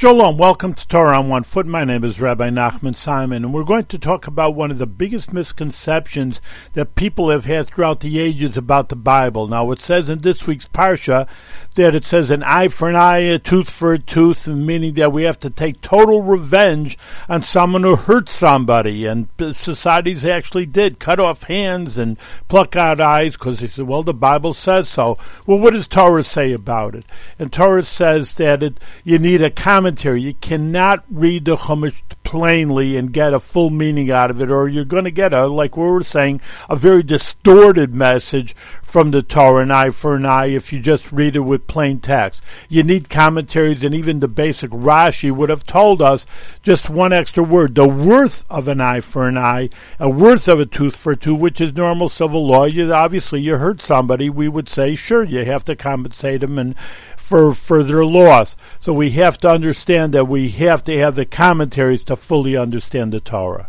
Shalom, welcome to Torah on One Foot. My name is Rabbi Nachman Simon, and we're going to talk about one of the biggest misconceptions that people have had throughout the ages about the Bible. Now, it says in this week's Parsha that it says an eye for an eye, a tooth for a tooth, meaning that we have to take total revenge on someone who hurt somebody. And societies actually did cut off hands and pluck out eyes because they said, well, the Bible says so. Well, what does Torah say about it? And Torah says that it, you need a common commentary. You cannot read the Chumash plainly and get a full meaning out of it, or you're going to get a, like we were saying, a very distorted message from the Torah, an eye for an eye, if you just read it with plain text. You need commentaries, and even the basic Rashi would have told us just one extra word, the worth of an eye for an eye, a worth of a tooth for a tooth, which is normal civil law. You, obviously, you hurt somebody, we would say, sure, you have to compensate them and for further loss. So we have to understand that we have to have the commentaries to fully understand the Torah.